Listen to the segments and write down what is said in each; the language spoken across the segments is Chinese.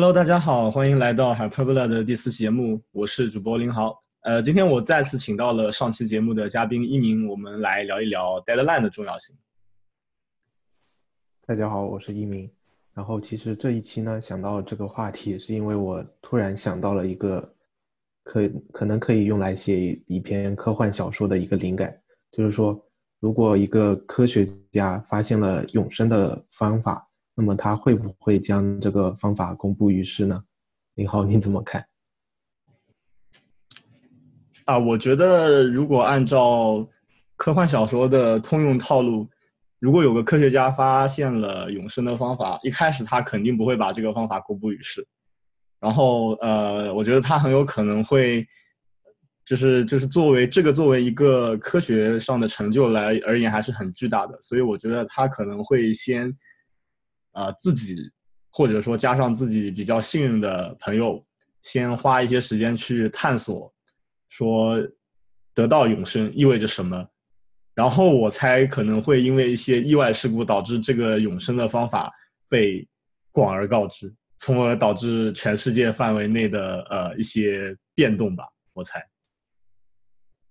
Hello，大家好，欢迎来到海 p e r v l a 的第四期节目，我是主播林豪。呃，今天我再次请到了上期节目的嘉宾一鸣，我们来聊一聊 Deadline 的重要性。大家好，我是一鸣。然后其实这一期呢，想到这个话题，是因为我突然想到了一个可可能可以用来写一篇科幻小说的一个灵感，就是说，如果一个科学家发现了永生的方法。那么他会不会将这个方法公布于世呢？林浩，你怎么看？啊，我觉得如果按照科幻小说的通用套路，如果有个科学家发现了永生的方法，一开始他肯定不会把这个方法公布于世。然后，呃，我觉得他很有可能会，就是就是作为这个作为一个科学上的成就来而言，还是很巨大的。所以，我觉得他可能会先。呃，自己或者说加上自己比较幸运的朋友，先花一些时间去探索，说得到永生意味着什么，然后我猜可能会因为一些意外事故导致这个永生的方法被广而告之，从而导致全世界范围内的呃一些变动吧，我猜。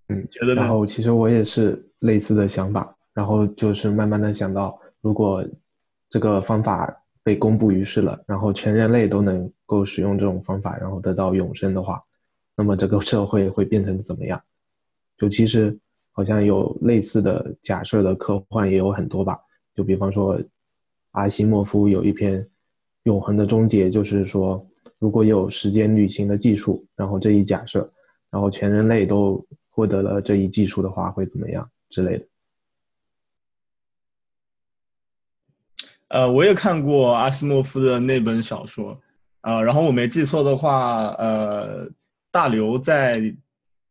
嗯，觉得。然后其实我也是类似的想法，然后就是慢慢的想到，如果。这个方法被公布于世了，然后全人类都能够使用这种方法，然后得到永生的话，那么这个社会会变成怎么样？就其实好像有类似的假设的科幻也有很多吧。就比方说，阿西莫夫有一篇《永恒的终结》，就是说如果有时间旅行的技术，然后这一假设，然后全人类都获得了这一技术的话，会怎么样之类的。呃，我也看过阿西莫夫的那本小说，呃，然后我没记错的话，呃，大刘在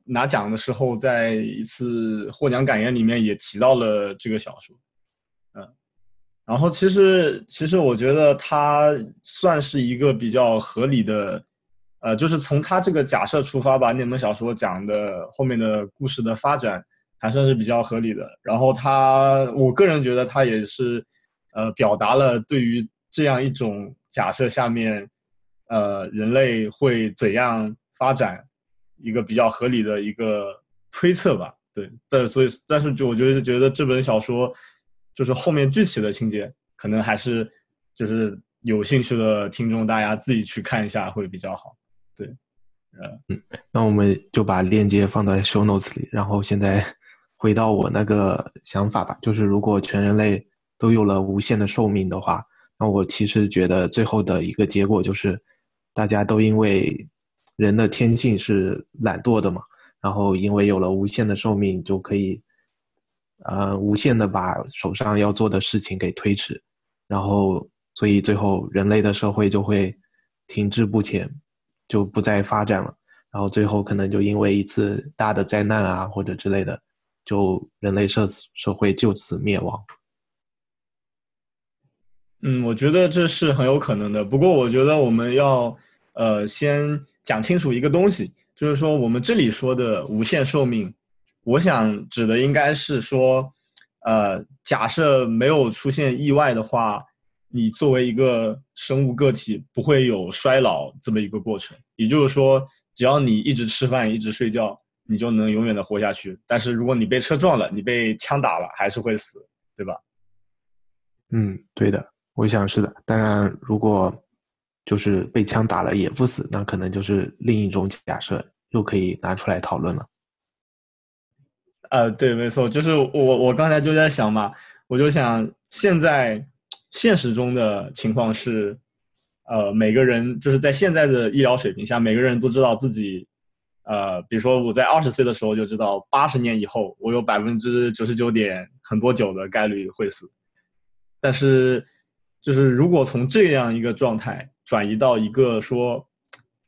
拿奖的时候，在一次获奖感言里面也提到了这个小说，嗯，然后其实其实我觉得他算是一个比较合理的，呃，就是从他这个假设出发吧那本小说讲的后面的故事的发展还算是比较合理的，然后他，我个人觉得他也是。呃，表达了对于这样一种假设下面，呃，人类会怎样发展，一个比较合理的一个推测吧。对，但所以，但是就我觉得觉得这本小说，就是后面具体的情节，可能还是就是有兴趣的听众大家自己去看一下会比较好。对，嗯，那我们就把链接放在 show notes 里，然后现在回到我那个想法吧，就是如果全人类。都有了无限的寿命的话，那我其实觉得最后的一个结果就是，大家都因为人的天性是懒惰的嘛，然后因为有了无限的寿命，就可以，呃，无限的把手上要做的事情给推迟，然后所以最后人类的社会就会停滞不前，就不再发展了，然后最后可能就因为一次大的灾难啊或者之类的，就人类社社会就此灭亡。嗯，我觉得这是很有可能的。不过，我觉得我们要呃先讲清楚一个东西，就是说我们这里说的无限寿命，我想指的应该是说，呃，假设没有出现意外的话，你作为一个生物个体不会有衰老这么一个过程。也就是说，只要你一直吃饭、一直睡觉，你就能永远的活下去。但是如果你被车撞了，你被枪打了，还是会死，对吧？嗯，对的。我想是的，当然，如果就是被枪打了也不死，那可能就是另一种假设，又可以拿出来讨论了。呃，对，没错，就是我我刚才就在想嘛，我就想现在现实中的情况是，呃，每个人就是在现在的医疗水平下，每个人都知道自己，呃，比如说我在二十岁的时候就知道，八十年以后我有百分之九十九点很多九的概率会死，但是。就是如果从这样一个状态转移到一个说，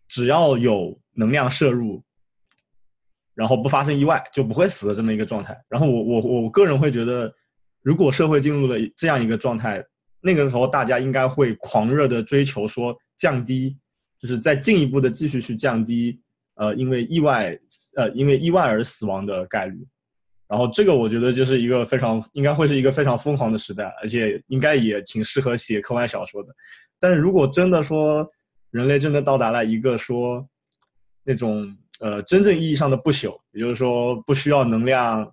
只要有能量摄入，然后不发生意外就不会死的这么一个状态，然后我我我个人会觉得，如果社会进入了这样一个状态，那个时候大家应该会狂热的追求说降低，就是再进一步的继续去降低，呃，因为意外呃因为意外而死亡的概率。然后这个我觉得就是一个非常应该会是一个非常疯狂的时代，而且应该也挺适合写科幻小说的。但是如果真的说，人类真的到达了一个说那种呃真正意义上的不朽，也就是说不需要能量，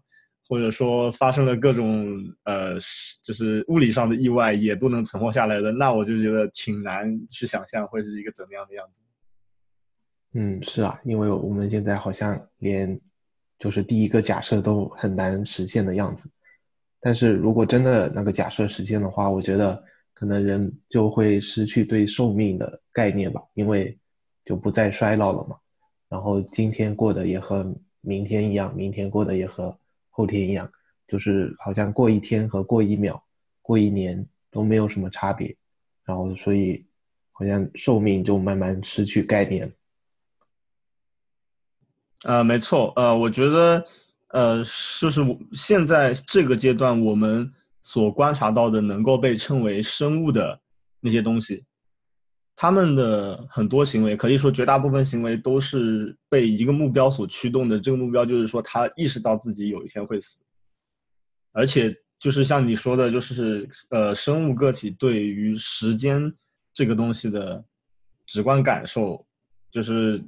或者说发生了各种呃就是物理上的意外也都能存活下来的，那我就觉得挺难去想象会是一个怎么样的样子。嗯，是啊，因为我们现在好像连就是第一个假设都很难实现的样子。但是如果真的那个假设实现的话，我觉得可能人就会失去对寿命的概念吧，因为就不再衰老了嘛。然后今天过得也和明天一样，明天过得也和后天一样，就是好像过一天和过一秒、过一年都没有什么差别。然后所以好像寿命就慢慢失去概念。呃，没错，呃，我觉得，呃，就是现在这个阶段，我们所观察到的能够被称为生物的那些东西，他们的很多行为，可以说绝大部分行为都是被一个目标所驱动的。这个目标就是说，他意识到自己有一天会死，而且就是像你说的，就是呃，生物个体对于时间这个东西的直观感受，就是。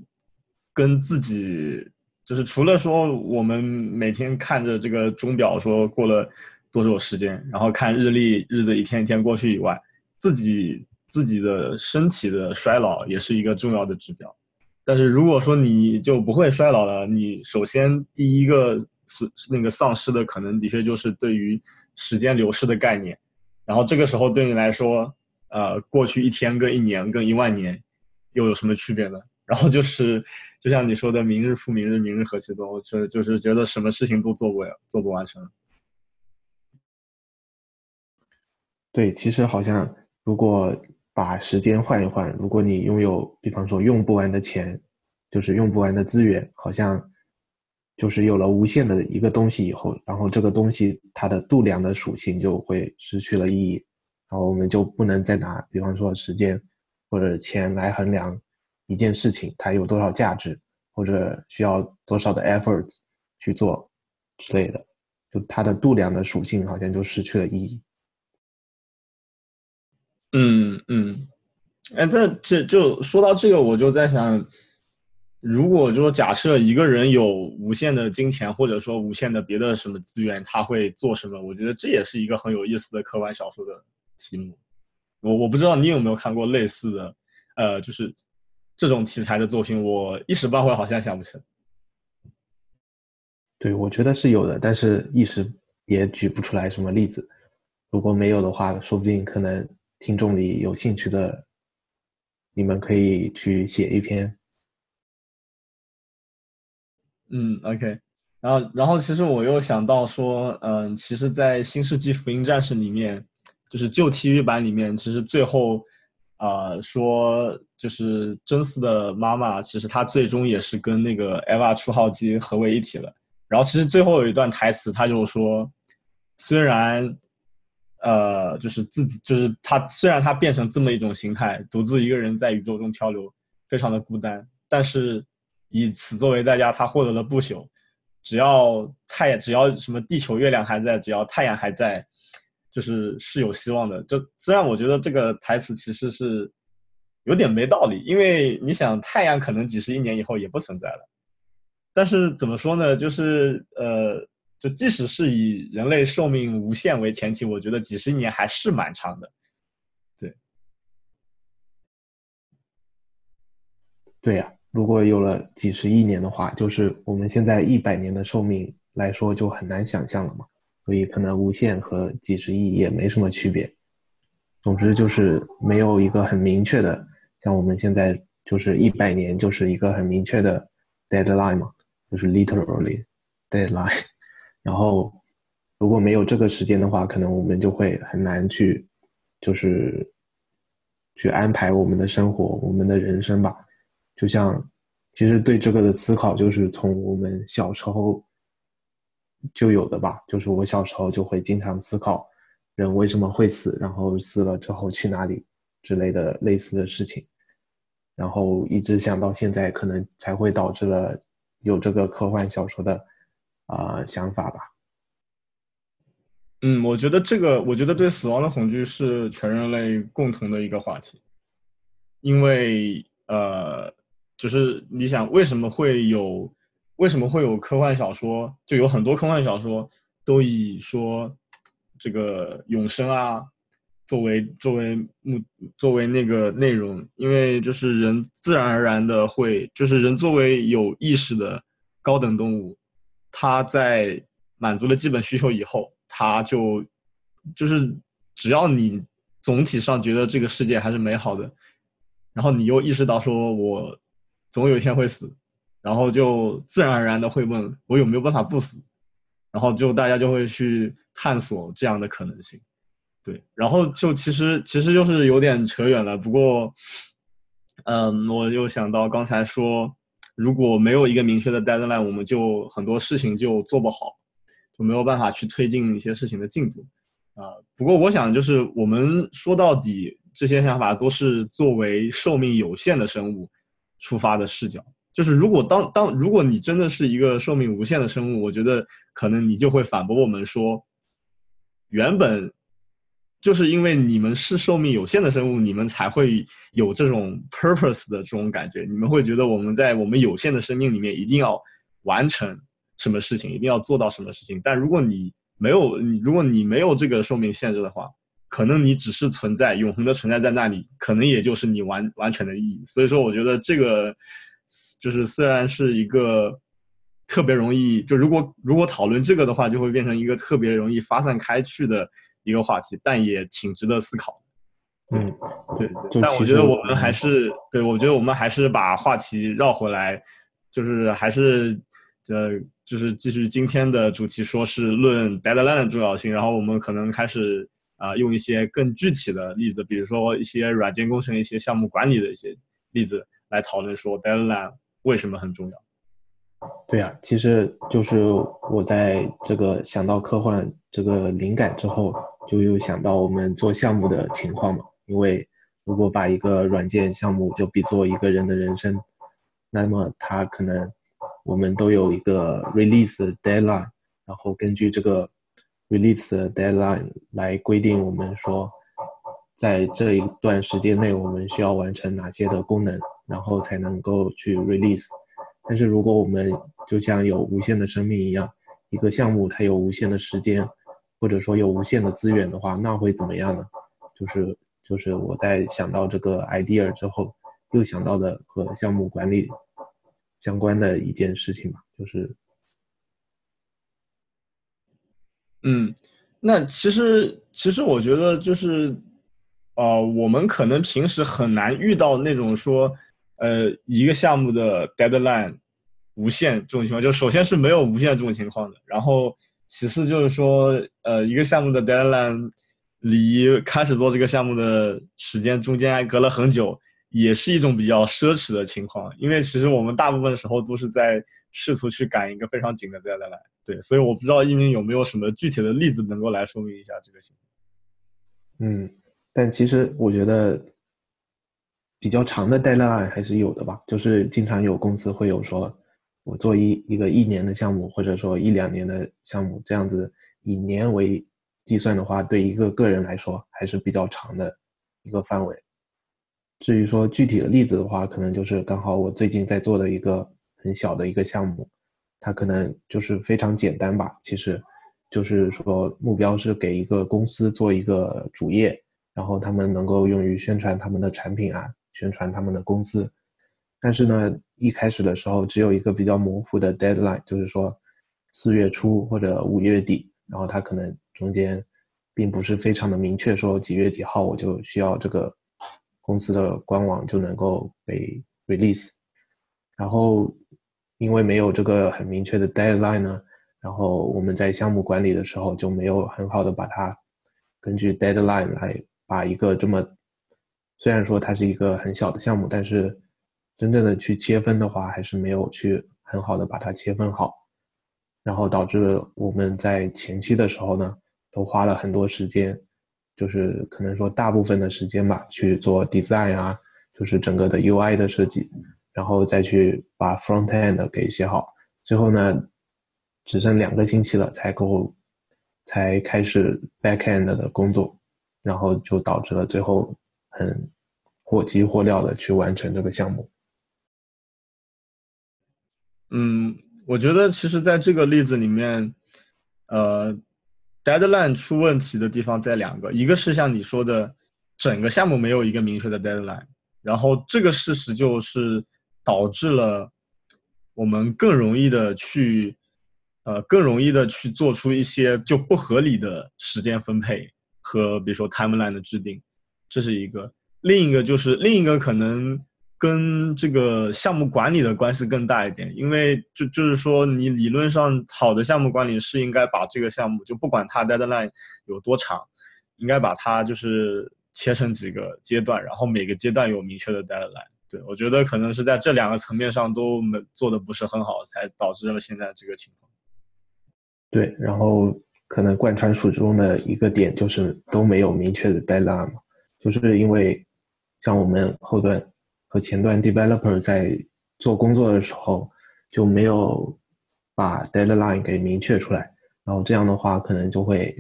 跟自己就是除了说我们每天看着这个钟表说过了多久时间，然后看日历，日子一天一天过去以外，自己自己的身体的衰老也是一个重要的指标。但是如果说你就不会衰老了，你首先第一个是那个丧失的可能的确就是对于时间流逝的概念。然后这个时候对你来说，呃，过去一天跟一年跟一万年又有什么区别呢？然后就是，就像你说的“明日复明日，明日何其多”，就就是觉得什么事情都做不了，做不完成。对，其实好像如果把时间换一换，如果你拥有，比方说用不完的钱，就是用不完的资源，好像就是有了无限的一个东西以后，然后这个东西它的度量的属性就会失去了意义，然后我们就不能再拿，比方说时间或者钱来衡量。一件事情它有多少价值，或者需要多少的 efforts 去做之类的，就它的度量的属性好像就失去了意义。嗯嗯，哎，这这就说到这个，我就在想，如果说假设一个人有无限的金钱，或者说无限的别的什么资源，他会做什么？我觉得这也是一个很有意思的科幻小说的题目。我我不知道你有没有看过类似的，呃，就是。这种题材的作品，我一时半会好像想不起来。对，我觉得是有的，但是一时也举不出来什么例子。如果没有的话，说不定可能听众里有兴趣的，你们可以去写一篇。嗯，OK。然后，然后其实我又想到说，嗯，其实，在《新世纪福音战士》里面，就是旧 TV 版里面，其实最后。啊，说就是真丝的妈妈，其实她最终也是跟那个 EVA 初号机合为一体了。然后其实最后有一段台词，他就说，虽然，呃，就是自己，就是他虽然他变成这么一种形态，独自一个人在宇宙中漂流，非常的孤单，但是以此作为代价，他获得了不朽。只要太阳，只要什么地球、月亮还在，只要太阳还在。就是是有希望的，就虽然我觉得这个台词其实是有点没道理，因为你想太阳可能几十亿年以后也不存在了，但是怎么说呢？就是呃，就即使是以人类寿命无限为前提，我觉得几十亿年还是蛮长的。对，对呀，如果有了几十亿年的话，就是我们现在一百年的寿命来说，就很难想象了嘛。所以可能无限和几十亿也没什么区别。总之就是没有一个很明确的，像我们现在就是一百年就是一个很明确的 deadline 嘛，就是 literally deadline。然后如果没有这个时间的话，可能我们就会很难去，就是去安排我们的生活、我们的人生吧。就像其实对这个的思考，就是从我们小时候。就有的吧，就是我小时候就会经常思考，人为什么会死，然后死了之后去哪里之类的类似的事情，然后一直想到现在，可能才会导致了有这个科幻小说的啊想法吧。嗯，我觉得这个，我觉得对死亡的恐惧是全人类共同的一个话题。因为呃，就是你想为什么会有为什么会有科幻小说？就有很多科幻小说都以说这个永生啊作为作为目作为那个内容，因为就是人自然而然的会，就是人作为有意识的高等动物，他在满足了基本需求以后，他就就是只要你总体上觉得这个世界还是美好的。然后你又意识到说，我总有一天会死，然后就自然而然的会问我有没有办法不死，然后就大家就会去探索这样的可能性，对，然后就其实其实就是有点扯远了，不过，嗯，我又想到刚才说，如果没有一个明确的 deadline，我们就很多事情就做不好，就没有办法去推进一些事情的进度，啊，不过我想就是我们说到底。这些想法都是作为寿命有限的生物出发的视角。就是如果当当如果你真的是一个寿命无限的生物，我觉得可能你就会反驳我们说，原本就是因为你们是寿命有限的生物，你们才会有这种 purpose 的这种感觉。你们会觉得我们在我们有限的生命里面一定要完成什么事情，一定要做到什么事情。但如果你没有你，如果你没有这个寿命限制的话，可能你只是存在，永恒的存在在那里，可能也就是你完完全的意义。所以说，我觉得这个就是虽然是一个特别容易，就如果如果讨论这个的话，就会变成一个特别容易发散开去的一个话题，但也挺值得思考。嗯，对。但我觉得我们还是，对我觉得我们还是把话题绕回来，就是还是呃，就是继续今天的主题，说是论 deadline 的重要性，然后我们可能开始。啊，用一些更具体的例子，比如说一些软件工程、一些项目管理的一些例子来讨论，说 deadline 为什么很重要？对呀，其实就是我在这个想到科幻这个灵感之后，就又想到我们做项目的情况嘛。因为如果把一个软件项目就比作一个人的人生，那么它可能我们都有一个 release deadline，然后根据这个。release deadline 来规定我们说，在这一段时间内我们需要完成哪些的功能，然后才能够去 release。但是如果我们就像有无限的生命一样，一个项目它有无限的时间，或者说有无限的资源的话，那会怎么样呢？就是就是我在想到这个 idea 之后，又想到的和项目管理相关的一件事情嘛，就是。嗯，那其实其实我觉得就是，呃，我们可能平时很难遇到那种说，呃，一个项目的 deadline 无限这种情况。就首先是没有无限这种情况的，然后其次就是说，呃，一个项目的 deadline 离开始做这个项目的时间中间还隔了很久，也是一种比较奢侈的情况。因为其实我们大部分时候都是在试图去赶一个非常紧的 deadline。对，所以我不知道一鸣有没有什么具体的例子能够来说明一下这个情况。嗯，但其实我觉得比较长的代练案还是有的吧，就是经常有公司会有说，我做一一个一年的项目，或者说一两年的项目，这样子以年为计算的话，对一个个人来说还是比较长的一个范围。至于说具体的例子的话，可能就是刚好我最近在做的一个很小的一个项目。它可能就是非常简单吧，其实，就是说目标是给一个公司做一个主页，然后他们能够用于宣传他们的产品啊，宣传他们的公司。但是呢，一开始的时候只有一个比较模糊的 deadline，就是说四月初或者五月底，然后他可能中间并不是非常的明确，说几月几号我就需要这个公司的官网就能够被 release，然后。因为没有这个很明确的 deadline 呢，然后我们在项目管理的时候就没有很好的把它根据 deadline 来把一个这么虽然说它是一个很小的项目，但是真正的去切分的话，还是没有去很好的把它切分好，然后导致我们在前期的时候呢，都花了很多时间，就是可能说大部分的时间吧去做 design 啊，就是整个的 UI 的设计。然后再去把 front end 给写好，最后呢，只剩两个星期了才够，才开始 back end 的工作，然后就导致了最后很或急或料的去完成这个项目。嗯，我觉得其实在这个例子里面，呃，deadline 出问题的地方在两个，一个是像你说的，整个项目没有一个明确的 deadline，然后这个事实就是导致了我们更容易的去，呃，更容易的去做出一些就不合理的时间分配和比如说 timeline 的制定，这是一个，另一个就是另一个可能。跟这个项目管理的关系更大一点，因为就就是说，你理论上好的项目管理是应该把这个项目，就不管它 deadline 有多长，应该把它就是切成几个阶段，然后每个阶段有明确的 deadline。对我觉得可能是在这两个层面上都没做的不是很好，才导致了现在这个情况。对，然后可能贯穿始终的一个点就是都没有明确的 deadline 嘛，就是因为像我们后端。和前端 developer 在做工作的时候就没有把 deadline 给明确出来，然后这样的话可能就会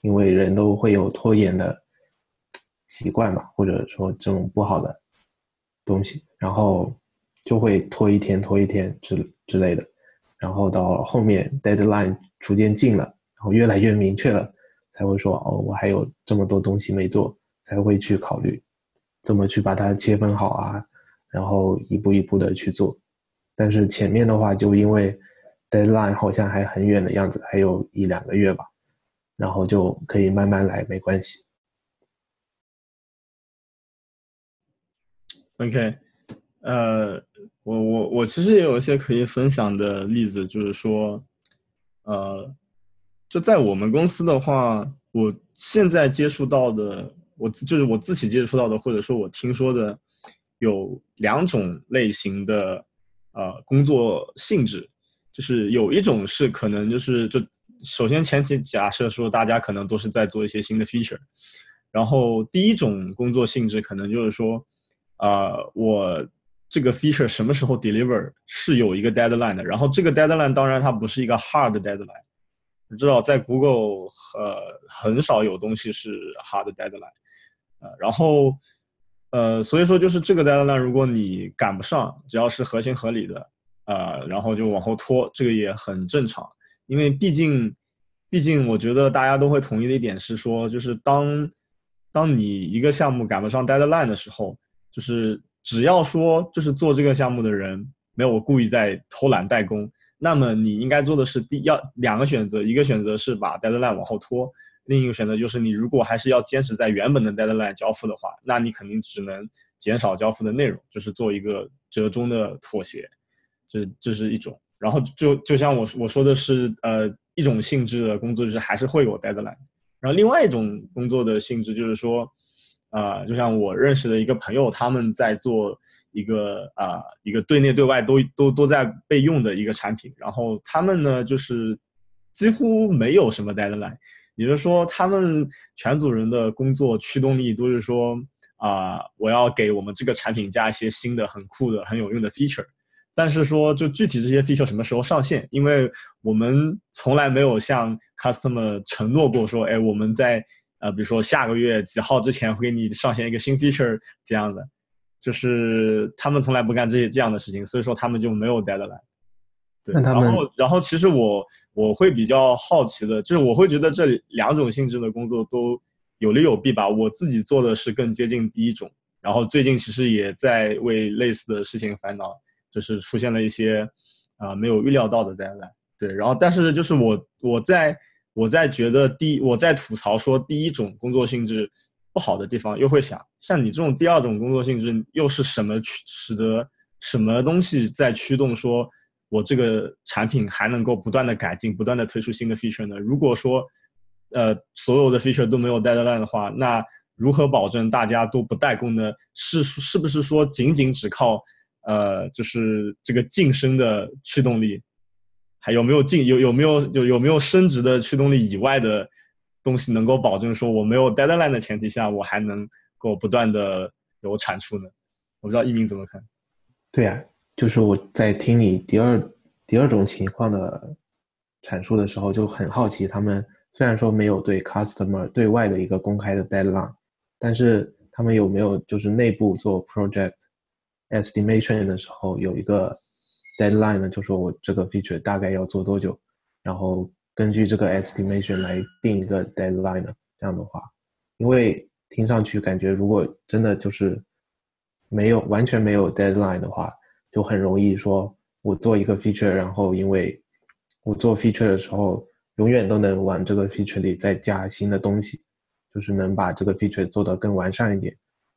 因为人都会有拖延的习惯嘛，或者说这种不好的东西，然后就会拖一天拖一天之之类的，然后到后面 deadline 逐渐近了，然后越来越明确了，才会说哦，我还有这么多东西没做，才会去考虑怎么去把它切分好啊。然后一步一步的去做，但是前面的话就因为 deadline 好像还很远的样子，还有一两个月吧，然后就可以慢慢来，没关系。OK，呃，我我我其实也有一些可以分享的例子，就是说，呃，就在我们公司的话，我现在接触到的，我就是我自己接触到的，或者说我听说的。有两种类型的呃工作性质，就是有一种是可能就是就首先前提假设说大家可能都是在做一些新的 feature，然后第一种工作性质可能就是说，啊我这个 feature 什么时候 deliver 是有一个 deadline 的，然后这个 deadline 当然它不是一个 hard deadline，你知道在 Google 呃很少有东西是 hard deadline，然后。呃，所以说就是这个 deadline，如果你赶不上，只要是合情合理的，呃，然后就往后拖，这个也很正常。因为毕竟，毕竟我觉得大家都会同意的一点是说，就是当当你一个项目赶不上 deadline 的时候，就是只要说就是做这个项目的人没有故意在偷懒代工，那么你应该做的是第要两个选择，一个选择是把 deadline 往后拖。另一个选择就是，你如果还是要坚持在原本的 deadline 交付的话，那你肯定只能减少交付的内容，就是做一个折中的妥协，这这是一种。然后就就像我我说的是，呃，一种性质的工作就是还是会有 deadline。然后另外一种工作的性质就是说，啊，就像我认识的一个朋友，他们在做一个啊一个对内对外都都都在备用的一个产品，然后他们呢就是几乎没有什么 deadline。也就是说，他们全组人的工作驱动力都是说啊，我要给我们这个产品加一些新的、很酷的、很有用的 feature。但是说，就具体这些 feature 什么时候上线，因为我们从来没有向 customer 承诺过说，哎，我们在呃，比如说下个月几号之前会给你上线一个新 feature 这样的，就是他们从来不干这些这样的事情，所以说他们就没有 deadline。对，然后，然后其实我我会比较好奇的，就是我会觉得这两种性质的工作都有利有弊吧。我自己做的是更接近第一种，然后最近其实也在为类似的事情烦恼，就是出现了一些啊没有预料到的灾难。对，然后但是就是我我在我在觉得第我在吐槽说第一种工作性质不好的地方，又会想，像你这种第二种工作性质又是什么驱使得什么东西在驱动说？我这个产品还能够不断的改进，不断的推出新的 feature 呢？如果说，呃，所有的 feature 都没有 deadline 的话，那如何保证大家都不代工呢？是是不是说仅仅只靠，呃，就是这个晋升的驱动力，还有没有进有有没有有有没有升值的驱动力以外的东西能够保证说我没有 deadline 的前提下，我还能够不断的有产出呢？我不知道一鸣怎么看？对呀。就是我在听你第二第二种情况的阐述的时候，就很好奇，他们虽然说没有对 customer 对外的一个公开的 deadline，但是他们有没有就是内部做 project estimation 的时候有一个 deadline 呢？就说我这个 feature 大概要做多久，然后根据这个 estimation 来定一个 deadline 呢？这样的话，因为听上去感觉如果真的就是没有完全没有 deadline 的话，就很容易说我做一个 feature，然后因为我做 feature 的时候永远都能往这个 feature 里再加新的东西。就是能把这个 feature 做得更完善一点，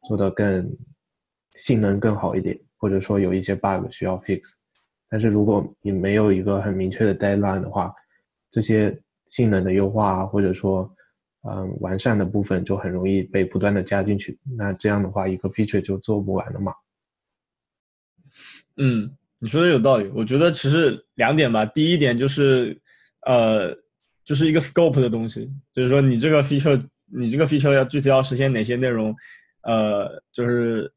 做得更性能更好一点，或者说有一些 bug 需要 fix。但是如果你没有一个很明确的 deadline 的话，这些性能的优化或者说嗯完善的部分就很容易被不断的加进去。那这样的话，一个 feature 就做不完了嘛。嗯，你说的有道理。我觉得其实两点吧。第一点就是呃，就是一个 scope 的东西，就是说你这个 feature。你这个 feature 要具体要实现哪些内容？呃，就是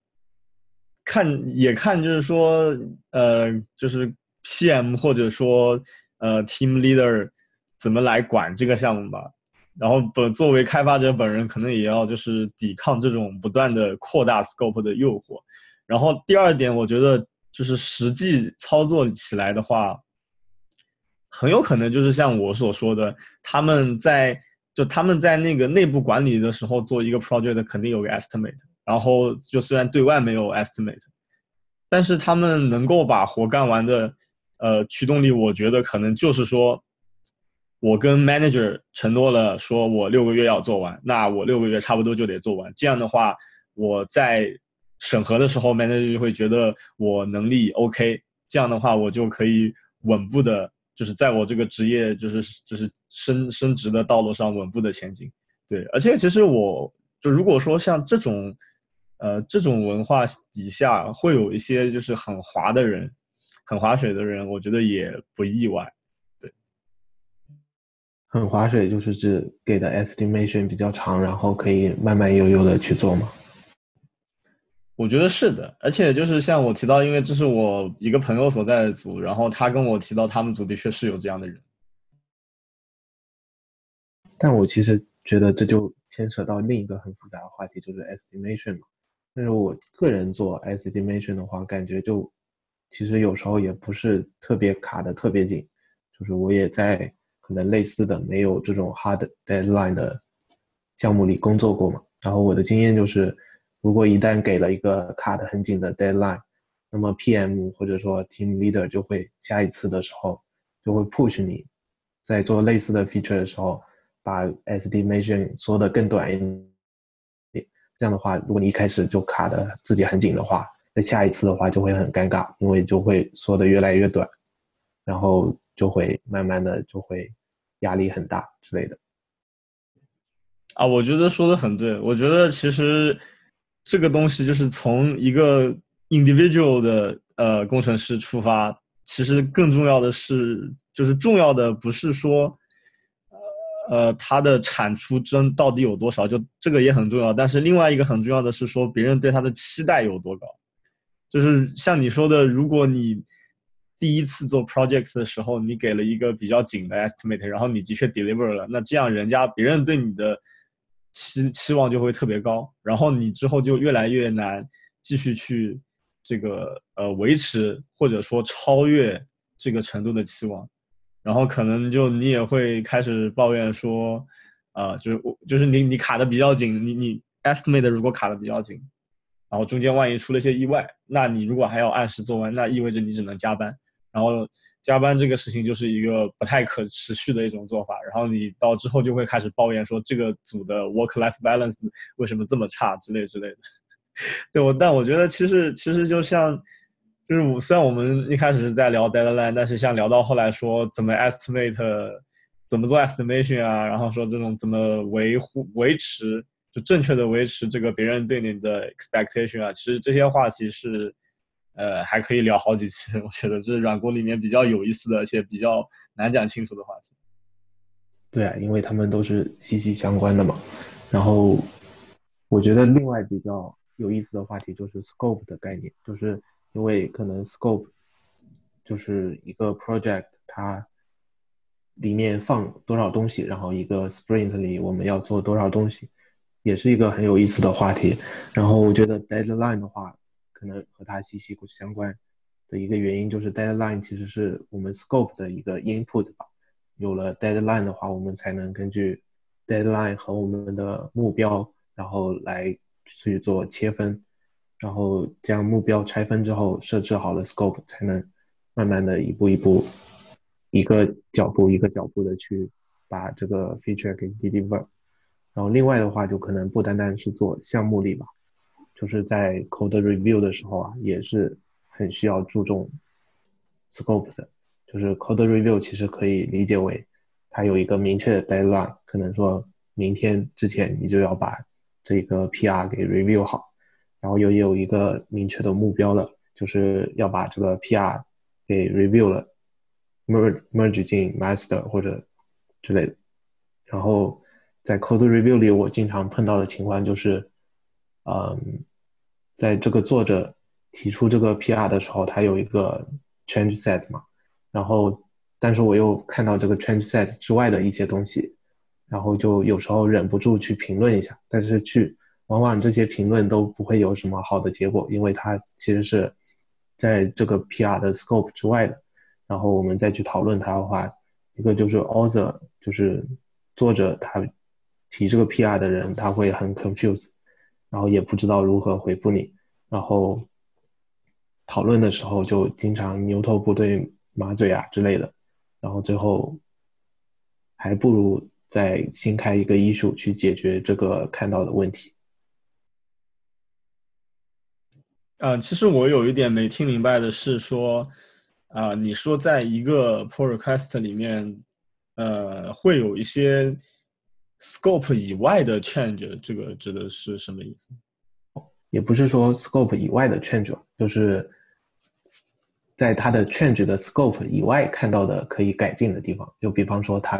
看也看，就是说，呃，就是 PM 或者说呃 team leader 怎么来管这个项目吧。然后本作为开发者本人，可能也要就是抵抗这种不断的扩大 scope 的诱惑。然后第二点，我觉得就是实际操作起来的话，很有可能就是像我所说的，他们在。就他们在那个内部管理的时候做一个 project，肯定有个 estimate。然后就虽然对外没有 estimate，但是他们能够把活干完的，呃，驱动力，我觉得可能就是说，我跟 manager 承诺了，说我六个月要做完，那我六个月差不多就得做完。这样的话，我在审核的时候，manager 就会觉得我能力 OK。这样的话，我就可以稳步的。就是在我这个职业，就是就是升升职的道路上稳步的前进，对。而且其实我就如果说像这种，呃，这种文化底下会有一些就是很滑的人，很划水的人，我觉得也不意外，对。很划水就是指给的 estimation 比较长，然后可以慢慢悠悠的去做吗？我觉得是的，而且就是像我提到，因为这是我一个朋友所在的组，然后他跟我提到他们组的确是有这样的人。但我其实觉得这就牵扯到另一个很复杂的话题，就是 estimation 嘛。但是我个人做 estimation 的话，感觉就其实有时候也不是特别卡的特别紧，就是我也在可能类似的没有这种 hard deadline 的项目里工作过嘛。然后我的经验就是。如果一旦给了一个卡的很紧的 deadline，那么 PM 或者说 team leader 就会下一次的时候就会 push 你，在做类似的 feature 的时候，把 estimation 缩得更短一点。这样的话，如果你一开始就卡的自己很紧的话，在下一次的话就会很尴尬，因为就会缩得越来越短，然后就会慢慢的就会压力很大之类的。啊，我觉得说的很对，我觉得其实。这个东西就是从一个 individual 的呃工程师出发，其实更重要的是，就是重要的不是说，呃，他的产出真到底有多少，就这个也很重要。但是另外一个很重要的是说，别人对他的期待有多高。就是像你说的，如果你第一次做 project 的时候，你给了一个比较紧的 estimate，然后你的确 deliver 了，那这样人家别人对你的。期期望就会特别高，然后你之后就越来越难继续去这个呃维持或者说超越这个程度的期望，然后可能就你也会开始抱怨说，呃，就是我就是你你卡的比较紧，你你 estimate 如果卡的比较紧，然后中间万一出了一些意外，那你如果还要按时做完，那意味着你只能加班。然后加班这个事情就是一个不太可持续的一种做法，然后你到之后就会开始抱怨说这个组的 work-life balance 为什么这么差之类之类的。对我，但我觉得其实其实就像就是我虽然我们一开始是在聊 deadline，但是像聊到后来说怎么 estimate，怎么做 estimation 啊，然后说这种怎么维护维持就正确的维持这个别人对你的 expectation 啊，其实这些话题是。呃，还可以聊好几期，我觉得这是软工里面比较有意思的，而且比较难讲清楚的话题。对啊，因为他们都是息息相关的嘛。然后，我觉得另外比较有意思的话题就是 scope 的概念，就是因为可能 scope 就是一个 project 它里面放多少东西，然后一个 sprint 里我们要做多少东西。也是一个很有意思的话题。然后我觉得 deadline 的话，可能和它息息相关的一个原因就是 deadline 其实是我们 scope 的一个 input 吧。有了 deadline 的话，我们才能根据 deadline 和我们的目标，然后来去做切分，然后将目标拆分之后，设置好了 scope，才能慢慢的一步一步，一个脚步一个脚步的去把这个 feature 给 deliver。然后另外的话，就可能不单单是做项目力吧，就是在 code review 的时候啊，也是很需要注重 scope 的。就是 code review 其实可以理解为，它有一个明确的 deadline，可能说明天之前你就要把这个 PR 给 review 好，然后又有一个明确的目标了，就是要把这个 PR 给 review 了，merge merge 进 master 或者之类的。然后在 code review 里，我经常碰到的情况就是，嗯，在这个作者提出这个 PR 的时候，他有一个 change set 嘛。然后，但是我又看到这个 change set 之外的一些东西，然后就有时候忍不住去评论一下，但是去往往这些评论都不会有什么好的结果，因为它其实是在这个 PR 的 scope 之外的。然后我们再去讨论它的话，一个就是 author，就是作者他提这个 PR 的人，他会很 confused，然后也不知道如何回复你，然后讨论的时候就经常牛头不对。马嘴啊之类的，然后最后还不如再新开一个医术去解决这个看到的问题。啊，其实我有一点没听明白的是说，啊，你说在一个 pull request 里面，呃，会有一些 scope 以外的 change，这个指的是什么意思？也不是说 scope 以外的 change，就是。在它的 change 的 scope 以外看到的可以改进的地方，就比方说它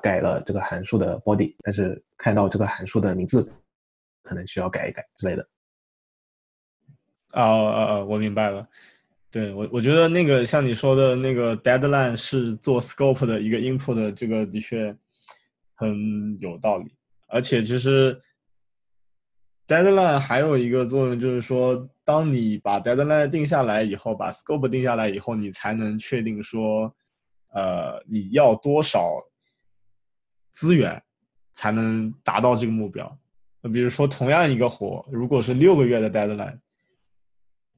改了这个函数的 body，但是看到这个函数的名字可能需要改一改之类的。哦哦哦！我明白了。对我，我觉得那个像你说的那个 deadline 是做 scope 的一个 input，这个的确很有道理。而且其实 deadline 还有一个作用就是说。当你把 deadline 定下来以后，把 scope 定下来以后，你才能确定说，呃，你要多少资源才能达到这个目标。那比如说，同样一个活，如果是六个月的 deadline，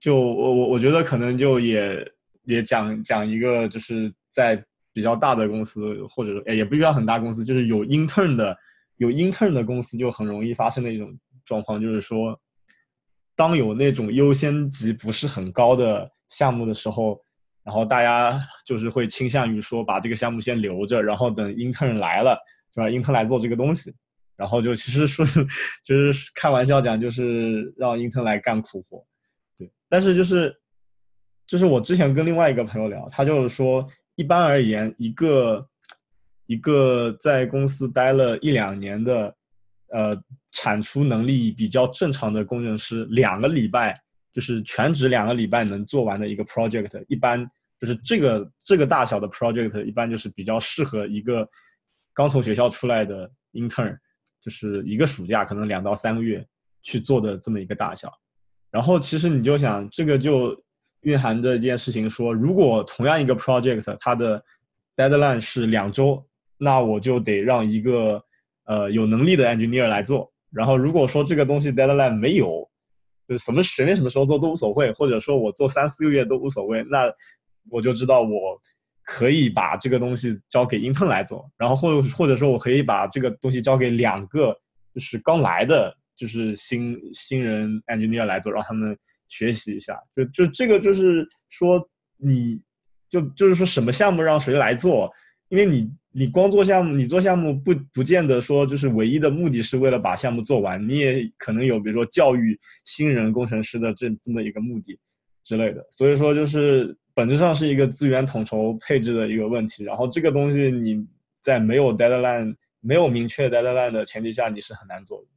就我我我觉得可能就也也讲讲一个，就是在比较大的公司，或者说也不需要很大公司，就是有 intern 的有 intern 的公司，就很容易发生的一种状况，就是说。当有那种优先级不是很高的项目的时候，然后大家就是会倾向于说把这个项目先留着，然后等 intern 来了，是吧？intern 来做这个东西，然后就其实说就是开玩笑讲，就是让 intern 来干苦活，对。但是就是就是我之前跟另外一个朋友聊，他就是说，一般而言，一个一个在公司待了一两年的。呃，产出能力比较正常的工程师，两个礼拜就是全职两个礼拜能做完的一个 project，一般就是这个这个大小的 project，一般就是比较适合一个刚从学校出来的 intern，就是一个暑假可能两到三个月去做的这么一个大小。然后其实你就想，这个就蕴含着一件事情，说如果同样一个 project，它的 deadline 是两周，那我就得让一个。呃，有能力的 engineer 来做。然后，如果说这个东西 deadline 没有，就是什么随便什么时候做都无所谓，或者说我做三四个月都无所谓，那我就知道我可以把这个东西交给 intern 来做。然后，或或者说我可以把这个东西交给两个就是刚来的，就是新新人 engineer 来做，让他们学习一下。就就这个就是说，你就就是说什么项目让谁来做，因为你。你光做项目，你做项目不不见得说就是唯一的目的是为了把项目做完，你也可能有比如说教育新人工程师的这这么一个目的之类的。所以说就是本质上是一个资源统筹配置的一个问题。然后这个东西你在没有 deadline、没有明确 deadline 的前提下，你是很难做的。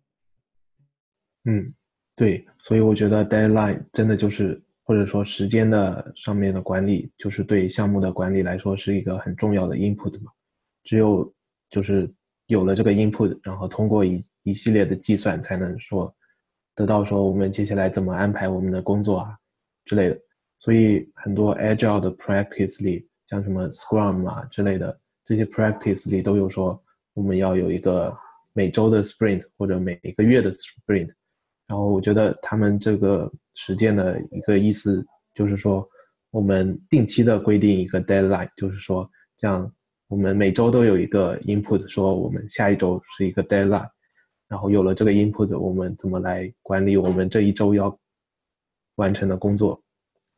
嗯，对，所以我觉得 deadline 真的就是或者说时间的上面的管理，就是对项目的管理来说是一个很重要的 input 嘛。只有就是有了这个 input，然后通过一一系列的计算，才能说得到说我们接下来怎么安排我们的工作啊之类的。所以很多 agile 的 practice 里，像什么 Scrum 啊之类的这些 practice 里都有说，我们要有一个每周的 sprint 或者每一个月的 sprint。然后我觉得他们这个实践的一个意思就是说，我们定期的规定一个 deadline，就是说这样我们每周都有一个 input，说我们下一周是一个 deadline。然后有了这个 input，我们怎么来管理我们这一周要完成的工作？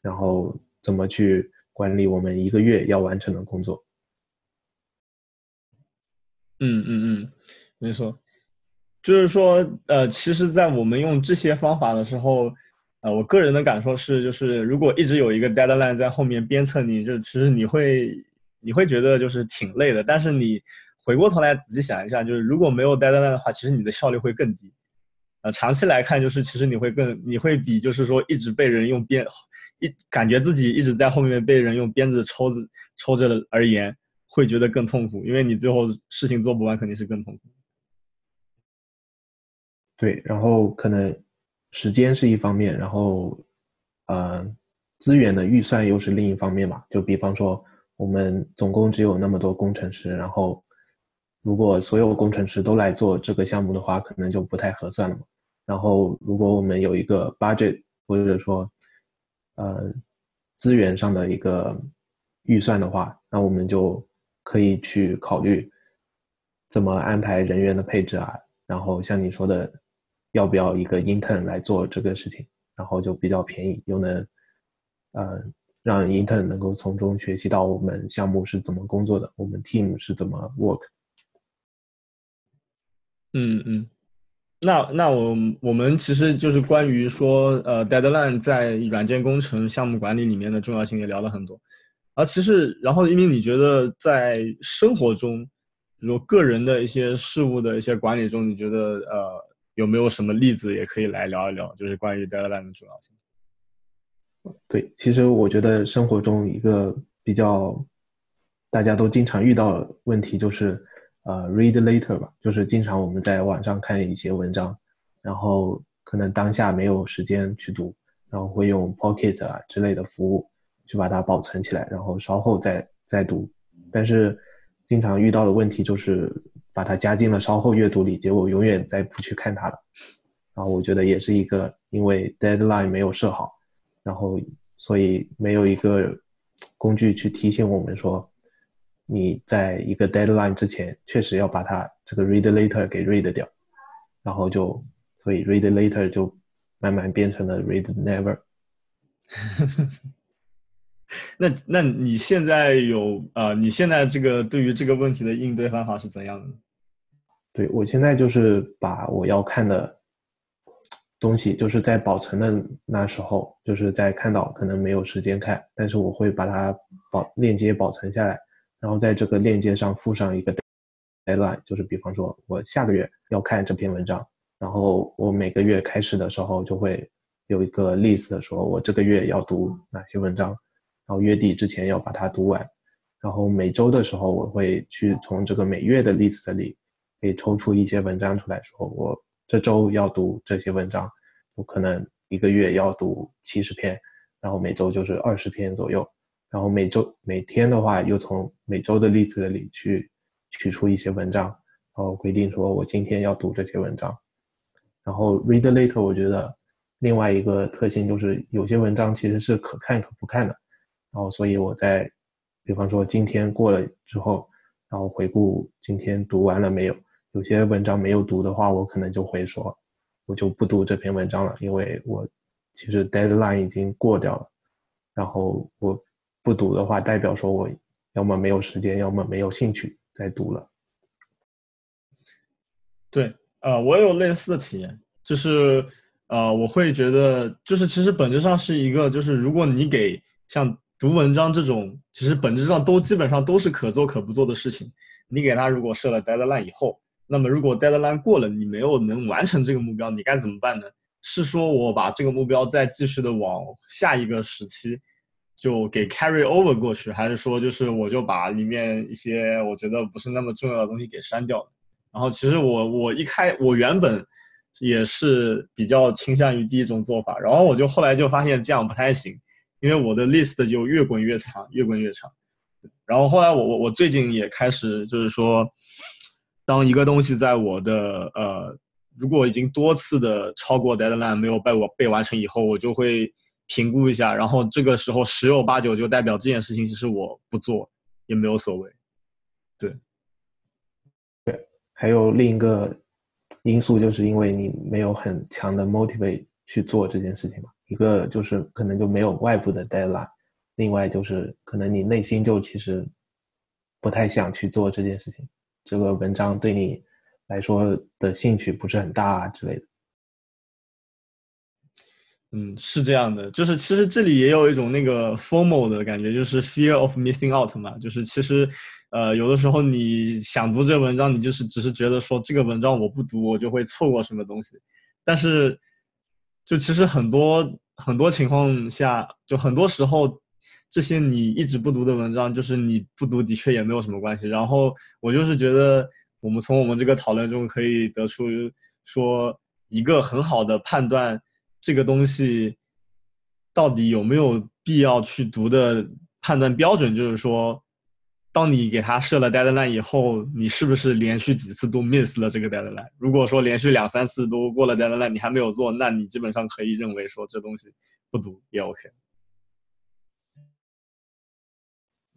然后怎么去管理我们一个月要完成的工作？嗯嗯嗯，没错，就是说，呃，其实，在我们用这些方法的时候，呃，我个人的感受是，就是如果一直有一个 deadline 在后面鞭策你，就其实你会你会觉得就是挺累的。但是你回过头来仔细想一下，就是如果没有 deadline 的话，其实你的效率会更低。呃，长期来看，就是其实你会更，你会比就是说一直被人用鞭，一感觉自己一直在后面被人用鞭子抽子抽着的而言，会觉得更痛苦，因为你最后事情做不完，肯定是更痛苦。对，然后可能时间是一方面，然后呃资源的预算又是另一方面嘛。就比方说，我们总共只有那么多工程师，然后。如果所有工程师都来做这个项目的话，可能就不太合算了嘛。然后，如果我们有一个 budget，或者说，呃，资源上的一个预算的话，那我们就可以去考虑怎么安排人员的配置啊。然后，像你说的，要不要一个 intern 来做这个事情，然后就比较便宜，又能，呃，让 intern 能够从中学习到我们项目是怎么工作的，我们 team 是怎么 work。嗯嗯，那那我我们其实就是关于说呃，deadline 在软件工程项目管理里面的重要性也聊了很多，啊，其实然后因为你觉得在生活中，比如个人的一些事物的一些管理中，你觉得呃有没有什么例子也可以来聊一聊，就是关于 deadline 的重要性？对，其实我觉得生活中一个比较大家都经常遇到的问题就是。呃，read later 吧，就是经常我们在网上看一些文章，然后可能当下没有时间去读，然后会用 Pocket 啊之类的服务去把它保存起来，然后稍后再再读。但是经常遇到的问题就是把它加进了稍后阅读里，结果永远再不去看它了。然后我觉得也是一个因为 deadline 没有设好，然后所以没有一个工具去提醒我们说。你在一个 deadline 之前，确实要把它这个 read later 给 read 掉，然后就所以 read later 就慢慢变成了 read never。那那你现在有啊？你现在这个对于这个问题的应对方法是怎样的？对我现在就是把我要看的东西，就是在保存的那时候，就是在看到可能没有时间看，但是我会把它保链接保存下来。然后在这个链接上附上一个 deadline，就是比方说我下个月要看这篇文章，然后我每个月开始的时候就会有一个 list，说我这个月要读哪些文章，然后月底之前要把它读完，然后每周的时候我会去从这个每月的 list 里，可以抽出一些文章出来说，我这周要读这些文章，我可能一个月要读七十篇，然后每周就是二十篇左右。然后每周每天的话，又从每周的例子里去取出一些文章，然后规定说我今天要读这些文章。然后 read later，我觉得另外一个特性就是有些文章其实是可看可不看的。然后所以我在，比方说今天过了之后，然后回顾今天读完了没有？有些文章没有读的话，我可能就会说，我就不读这篇文章了，因为我其实 deadline 已经过掉了。然后我。不读的话，代表说我要么没有时间，要么没有兴趣再读了。对，呃，我有类似的体验，就是呃，我会觉得，就是其实本质上是一个，就是如果你给像读文章这种，其实本质上都基本上都是可做可不做的事情，你给他如果设了 deadline 以后，那么如果 deadline 过了，你没有能完成这个目标，你该怎么办呢？是说我把这个目标再继续的往下一个时期。就给 carry over 过去，还是说就是我就把里面一些我觉得不是那么重要的东西给删掉，然后其实我我一开我原本也是比较倾向于第一种做法，然后我就后来就发现这样不太行，因为我的 list 就越滚越长，越滚越长。然后后来我我我最近也开始就是说，当一个东西在我的呃，如果已经多次的超过 deadline 没有被我被完成以后，我就会评估一下，然后这个时候十有八九就代表这件事情其实我不做也没有所谓。对，对，还有另一个因素，就是因为你没有很强的 motivate 去做这件事情嘛。一个就是可能就没有外部的 deadline，另外就是可能你内心就其实不太想去做这件事情。这个文章对你来说的兴趣不是很大啊之类的。嗯，是这样的，就是其实这里也有一种那个 formal 的感觉，就是 fear of missing out 嘛，就是其实，呃，有的时候你想读这个文章，你就是只是觉得说这个文章我不读，我就会错过什么东西，但是，就其实很多很多情况下，就很多时候，这些你一直不读的文章，就是你不读的确也没有什么关系。然后我就是觉得，我们从我们这个讨论中可以得出说一个很好的判断。这个东西到底有没有必要去读的判断标准，就是说，当你给他设了 deadline 以后，你是不是连续几次都 miss 了这个 deadline？如果说连续两三次都过了 deadline，你还没有做，那你基本上可以认为说这东西不读也 OK。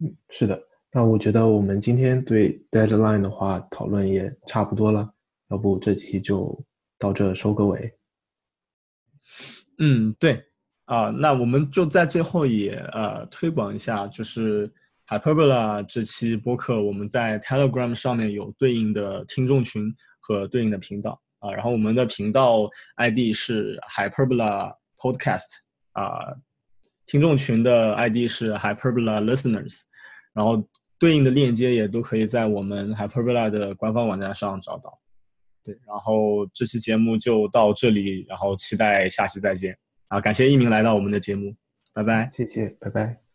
嗯，是的。那我觉得我们今天对 deadline 的话讨论也差不多了，要不这期就到这收个尾。嗯，对，啊，那我们就在最后也呃推广一下，就是 Hyperbola 这期播客，我们在 Telegram 上面有对应的听众群和对应的频道啊，然后我们的频道 ID 是 Hyperbola Podcast 啊，听众群的 ID 是 Hyperbola Listeners，然后对应的链接也都可以在我们 Hyperbola 的官方网站上找到。对，然后这期节目就到这里，然后期待下期再见啊！感谢一鸣来到我们的节目，拜拜，谢谢，拜拜。